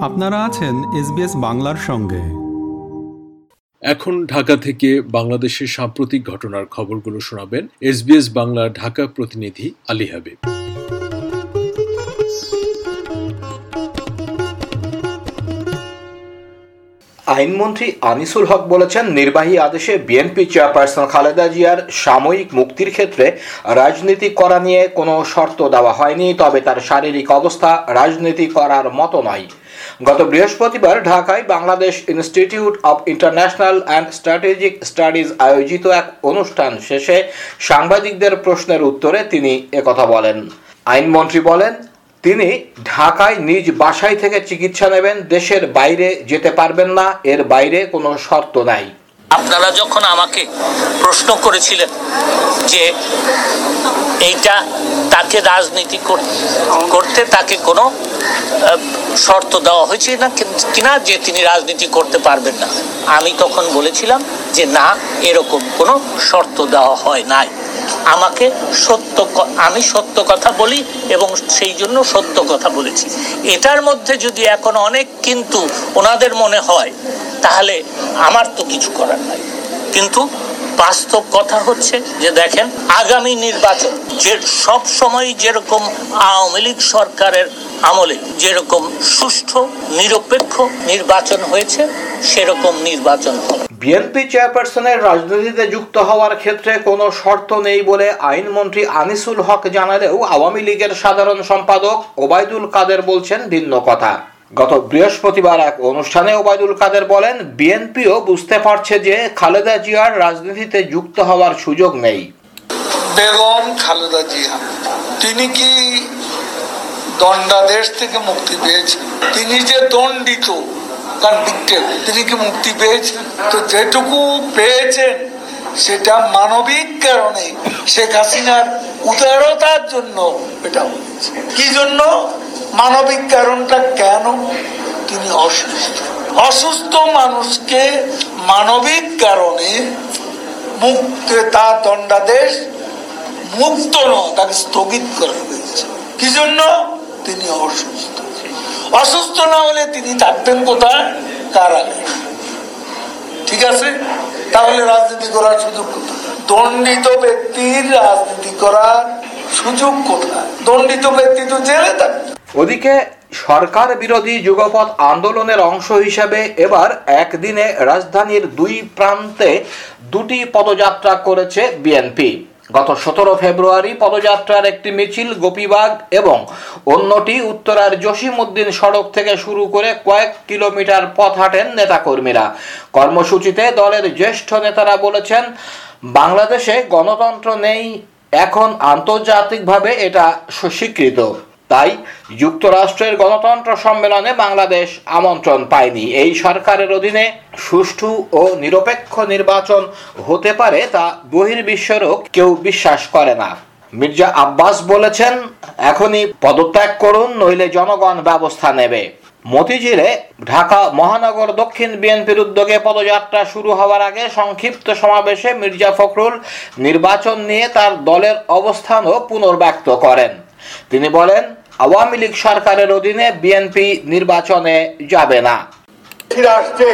আপনারা আছেন এসবিএস বাংলার সঙ্গে। এখন ঢাকা থেকে বাংলাদেশের সাম্প্রতিক ঘটনার খবরগুলো শোনাবেন এসবিএস বাংলার ঢাকা প্রতিনিধি আলী হাবিব। আইনমন্ত্রী আনিসুল হক বলেছেন, নির্বাহী আদেশে বিএনপি চেয়ারপারসন খালেদা জিয়ার সাময়িক মুক্তির ক্ষেত্রে রাজনীতি করা নিয়ে কোনো শর্ত দেওয়া হয়নি, তবে তার শারীরিক অবস্থা রাজনীতি করার মতো নয়। গত বৃহস্পতিবার ঢাকায় Bangladesh institute of international and strategic studies আয়োজিত এক অনুষ্ঠান শেষে সাংবাদিকদের প্রশ্নের উত্তরে তিনি একথা বলেন। আইনমন্ত্রী বলেন তিনি ঢাকায় নিজ বাসায় থেকে চিকিৎসা নেবেন, দেশের বাইরে যেতে পারবেন না, এর বাইরে কোনো শর্ত নাই। আপনারা যখন আমাকে প্রশ্ন করেছিলেন যে এইটা তাকে রাজনীতি করতে তাকে কোনো শর্ত দেওয়া হয়েছে না কিনা যে তিনি রাজনীতি করতে পারবেন না। আমি তখন বলেছিলাম যে না, এরকম কোনো শর্ত দেওয়া হয় নাই। আমাকে সত্য আমি সত্য কথা বলি এবং সেই জন্য সত্য কথা বলেছি। এটার মধ্যে যদি এখন অনেক কিন্তু ওনাদের মনে হয়, তাহলে আমার তো কিছু করার নাই। কিন্তু বাস্তব কথা হচ্ছে যে দেখেন, আগামী নির্বাচন যে সব সময় যেরকম আওয়ামী লীগ সরকারের আমলে যেরকম সুষ্ঠু, নিরপেক্ষ নির্বাচন হয়েছে, সেরকম নির্বাচন হবে। বিএনপি চেয়ারপারসনের রাজনীতিতে যুক্ত হওয়ার ক্ষেত্রে কোনো শর্ত নেই বলে আইনমন্ত্রী আনিসুল হক জানালেও আওয়ামী লীগের সাধারণ সম্পাদক ওবায়দুল কাদের বলছেন ভিন্ন কথা। গত বৃহস্পতিবার এক অনুষ্ঠানে ওবায়দুল কাদের বলেন, বিএনপিও বুঝতে পারছে যে খালেদা জিয়ার রাজনীতিতে যুক্ত হওয়ার সুযোগ নেই। বেগম খালেদা জিয়া, তিনি কি দণ্ডাদেশ থেকে মুক্তি পেয়েছেন? তিনি যে দণ্ডিত তিনি কি মুক্তি পেয়েছেন? তো যেটুকু পেয়েছেন, সেটা মানবিক কারণে শেখ হাসিনার উদারতার জন্য এটা কি জন্য? মানবিক কারণটা কেন? তিনি অসুস্থ। অসুস্থ মানুষকে মানবিক কারণে মুক্ত তার দণ্ডাদেশ মুক্ত নয়, তাকে স্থগিত করা হয়েছে। কি জন্য? তিনি অসুস্থ। অসুস্থ না হলে তিনি থাকতেন কোথায়? কারাগারে। ঠিক আছে? তাহলে রাজনীতি করার সুযোগ দণ্ডিত ব্যক্তির রাজনীতি করার সুযোগ কোথায়? দণ্ডিত ব্যক্তি তো জেলে থাকবে ওদিকে সরকার বিরোধী যুগপথ আন্দোলনের অংশ হিসেবে এবার একদিনে রাজধানীর দুই প্রান্তে দুটি পদযাত্রা করেছে বিএনপি। গত সতেরো ফেব্রুয়ারি পদযাত্রার একটি মিছিল, গোপীবাগ এবং অন্যটি উত্তরার জসিমউদ্দিন সড়ক থেকে শুরু করে কয়েক কিলোমিটার পথ হাঁটেন নেতাকর্মীরা। কর্মসূচিতে দলের জ্যেষ্ঠ নেতারা বলেছেন, বাংলাদেশে গণতন্ত্র নেই, এখন আন্তর্জাতিকভাবে এটা স্বীকৃত। তাই যুক্তরাষ্ট্রের গণতন্ত্র সম্মেলনে বাংলাদেশ আমন্ত্রণ পায়নি। এই সরকারের অধীনে সুষ্ঠু ও নিরপেক্ষ নির্বাচন হতে পারে তা বহির্বিশ্বেরও কেউ বিশ্বাস করে না। মির্জা আব্বাস বলেছেন, এখনই পদত্যাগ করুন, নইলে জনগণ ব্যবস্থা নেবে। মতিঝিলে ঢাকা মহানগর দক্ষিণ বিএনপির উদ্যোগে পদযাত্রা শুরু হওয়ার আগে সংক্ষিপ্ত সমাবেশে মির্জা ফখরুল নির্বাচন নিয়ে তার দলের অবস্থানও পুনর্ব্যক্ত করেন। তিনি বলেন আওয়ামী লীগ সরকারের অধীনে বিএনপি নির্বাচনে যাবে না। আসছে,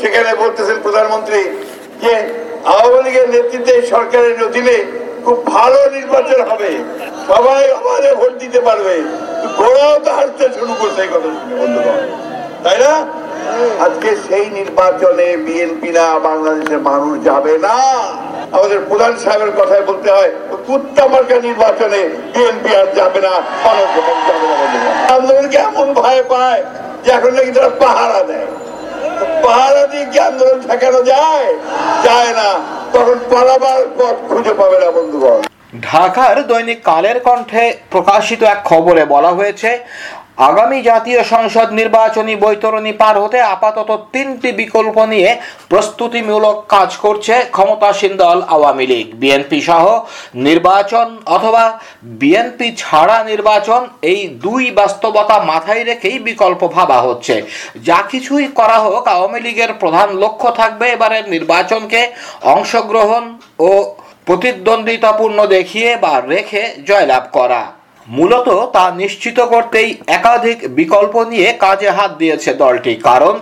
সেখানে বলতেছেন প্রধানমন্ত্রী যে আওয়ামী লীগের নেতৃত্বে সরকারের অধীনে খুব ভালো নির্বাচন হবে। সবাই আমাদের ভোট দিতে পারবে। ঘোড়াও তো হারতে শুরু করছে তাই না? আজকে সেই নির্বাচনে বিএনপি না, বাংলাদেশের মানুষ যাবে না। আমাদের প্রধান সাহেবের কথায় বলতে হয় কুত্তা মার্কা নির্বাচনে বিএনপি আর যাবে না আন্দোলনকে এমন ভয় পায় যে এখন নাকি তারা পাহারা দেয়। পাহারা দিয়ে কি আন্দোলন ঠেকানো যায়? যায় না। তখন পালাবার পথ খুঁজে পাবে না বন্ধুগণ। ঢাকার দৈনিক কালের কণ্ঠে প্রকাশিত এক খবরে বলা হয়েছে, আগামী জাতীয় সংসদ নির্বাচনী বৈতরণী পার হতে আপাতত তিনটি বিকল্প নিয়ে প্রস্তুতিমূলক কাজ করছে ক্ষমতাসীন দল আওয়ামী লীগ। বিএনপি সহ নির্বাচন অথবা বিএনপি ছাড়া নির্বাচন এই দুই বাস্তবতা মাথায় রেখেই বিকল্প ভাবা হচ্ছে। যা কিছুই করা হোক, আওয়ামী লীগের প্রধান লক্ষ্য থাকবে এবারের নির্বাচনকে অংশগ্রহণ ও প্রতিদ্বন্দ্বিতাপূর্ণ দেখিয়ে বা রেখে জয়লাভ করা। মূলত তা নিশ্চিত করতেই একাধিক বিকল্প নিয়ে কাজে হাত দিয়েছে দলটি, কারণ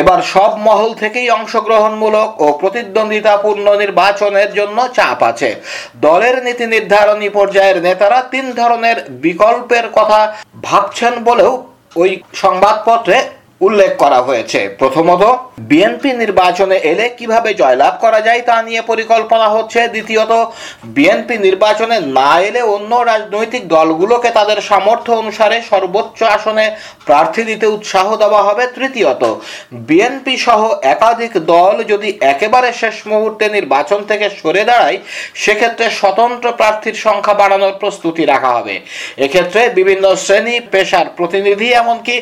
এবার সব মহল থেকেই অংশগ্রহণমূলক ও প্রতিদ্বন্দ্বিতাপূর্ণ নির্বাচনের জন্য চাপ আছে। দলের নীতি নির্ধারণী পর্যায়ের নেতারা তিন ধরনের বিকল্পের কথা ভাবছেন বলেও ওই সংবাদপত্রে উল্লেখ করা হয়েছে। প্রথমত বিএনপি নির্বাচনে এলে কীভাবে জয়লাভ করা যায় তা নিয়ে পরিকল্পনা হচ্ছে। দ্বিতীয়ত বিএনপি নির্বাচনে না এলে অন্য রাজনৈতিক দলগুলোকে তাদের সামর্থ্য অনুসারে সর্বোচ্চ আসনে প্রার্থী দিতে উৎসাহ দেওয়া হবে। তৃতীয়ত বিএনপি সহ একাধিক দল যদি একেবারে শেষ মুহূর্তে নির্বাচন থেকে সরে দাঁড়ায়, সেক্ষেত্রে স্বতন্ত্র প্রার্থীর সংখ্যা বাড়ানোর প্রস্তুতি রাখা হবে। এক্ষেত্রে বিভিন্ন শ্রেণি, পেশার প্রতিনিধি, এমনকি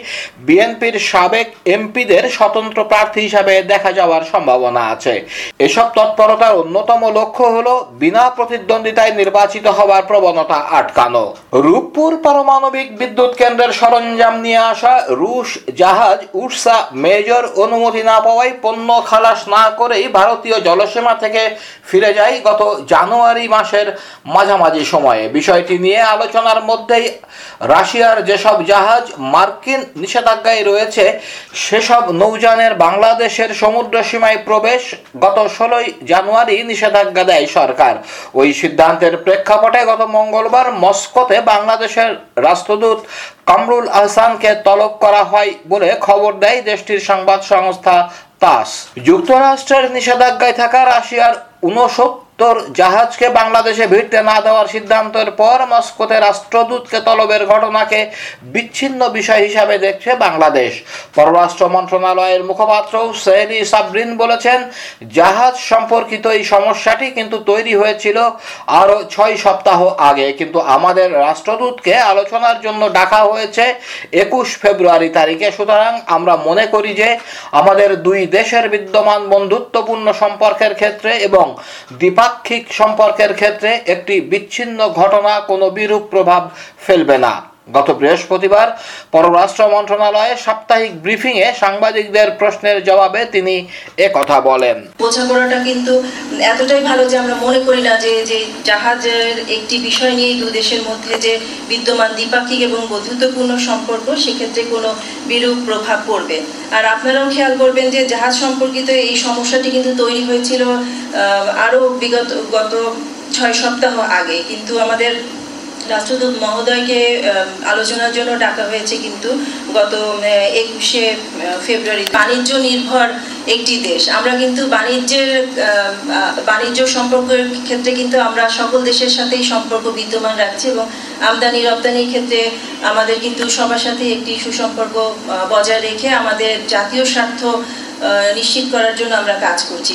বিএনপির সাবেক এমপিদের স্বতন্ত্র প্রার্থী হিসাবে দেখা যাওয়ার সম্ভাবনা আছে। এসব তৎপরতার অন্যতম লক্ষ্য হল বিনা প্রতিদ্বন্দ্বিতায় নির্বাচিত হওয়ার প্রবণতা আটকানো। রূপপুর পারমাণবিক বিদ্যুৎ কেন্দ্রের সরঞ্জাম নিয়ে আসা রুশ জাহাজ উর্সা মেজর অনুমতি না পাওয়ায় পণ্য খালাস না করেই ভারতীয় জলসীমা থেকে ফিরে যায় গত জানুয়ারি মাসের মাঝামাঝি সময়ে। বিষয়টি নিয়ে আলোচনার মধ্যেই রাশিয়ার যেসব জাহাজ মার্কিন নিষেধাজ্ঞায় রয়েছে সেসব নৌযানের বাংলাদেশের সমুদ্র সীমায় প্রবেশ গত ষোলোই জানুয়ারি নিষেধাজ্ঞা দেয় সরকার। ওই সিদ্ধান্তের প্রেক্ষাপটে গত মঙ্গলবার মস্কোতে বাংলাদেশের রাষ্ট্রদূত কামরুল আহসানকে তলব করা হয় বলে খবর দেয় দেশটির সংবাদ সংস্থা তাস। যুক্তরাষ্ট্রের নিষেধাজ্ঞায় থাকা রাশিয়ার উনসত্তর জাহাজকে বাংলাদেশে ভিড়তে না দেওয়ার সিদ্ধান্তের পর মস্কোতে রাষ্ট্রদূতকে তলবের ঘটনাকে বিচ্ছিন্ন বিষয় হিসাবে দেখছে বাংলাদেশ। পররাষ্ট্র মন্ত্রণালয়ের মুখপাত্র সেহরি সাবরিন বলেছেন, জাহাজ সম্পর্কিত এই সমস্যাটি কিন্তু তৈরি হয়েছিল আরও ছয় সপ্তাহ আগে, কিন্তু আমাদের রাষ্ট্রদূতকে আলোচনার জন্য ডাকা হয়েছে একুশ ফেব্রুয়ারি তারিখে। সুতরাং আমরা মনে করি যে আমাদের দুই দেশের বিদ্যমান বন্ধুত্বপূর্ণ সম্পর্কের ক্ষেত্রে এবং দ্বিপাক্ষিক সম্পর্কের ক্ষেত্রে একটি বিচ্ছিন্ন ঘটনা কোনো বিরূপ প্রভাব ফেলবে না। গত বৃহস্পতিবার পররাষ্ট্র মন্ত্রণালয়ে সাপ্তাহিক ব্রিফিংয়ে সাংবাদিকদের প্রশ্নের জবাবে তিনি এ কথা বলেন। বোঝাপড়াটা কিন্তু এতটাই ভালো যে আমরা মনে করি না যে যে জাহাজের একটি বিষয় নিয়ে দু দেশের মধ্যে যে বিদ্যমান দ্বিপাক্ষিক এবং বন্ধুত্বপূর্ণ সম্পর্ক, সেক্ষেত্রে কোনো বিরূপ প্রভাব পড়বে। আর আপনারাও খেয়াল করবেন যে জাহাজ সম্পর্কিত এই সমস্যাটি কিন্তু তৈরি হয়েছিল আরও বিগত, গত ছয় সপ্তাহ আগে। কিন্তু আমাদের রাষ্ট্রদূত মহোদয়কে আলোচনার জন্য ডাকা হয়েছে কিন্তু গত একুশে ফেব্রুয়ারি। বাণিজ্য নির্ভর একটি দেশ। আমরা কিন্তু বাণিজ্যের বাণিজ্য সম্পর্কের ক্ষেত্রে কিন্তু আমরা সকল দেশের সাথেই সম্পর্ক বিদ্যমান রাখছি এবং আমদানি, রপ্তানির ক্ষেত্রে আমাদের কিন্তু সবার সাথে একটি সুসম্পর্ক বজায় রেখে আমাদের জাতীয় স্বার্থ নিশ্চিত করার জন্য আমরা কাজ করছি।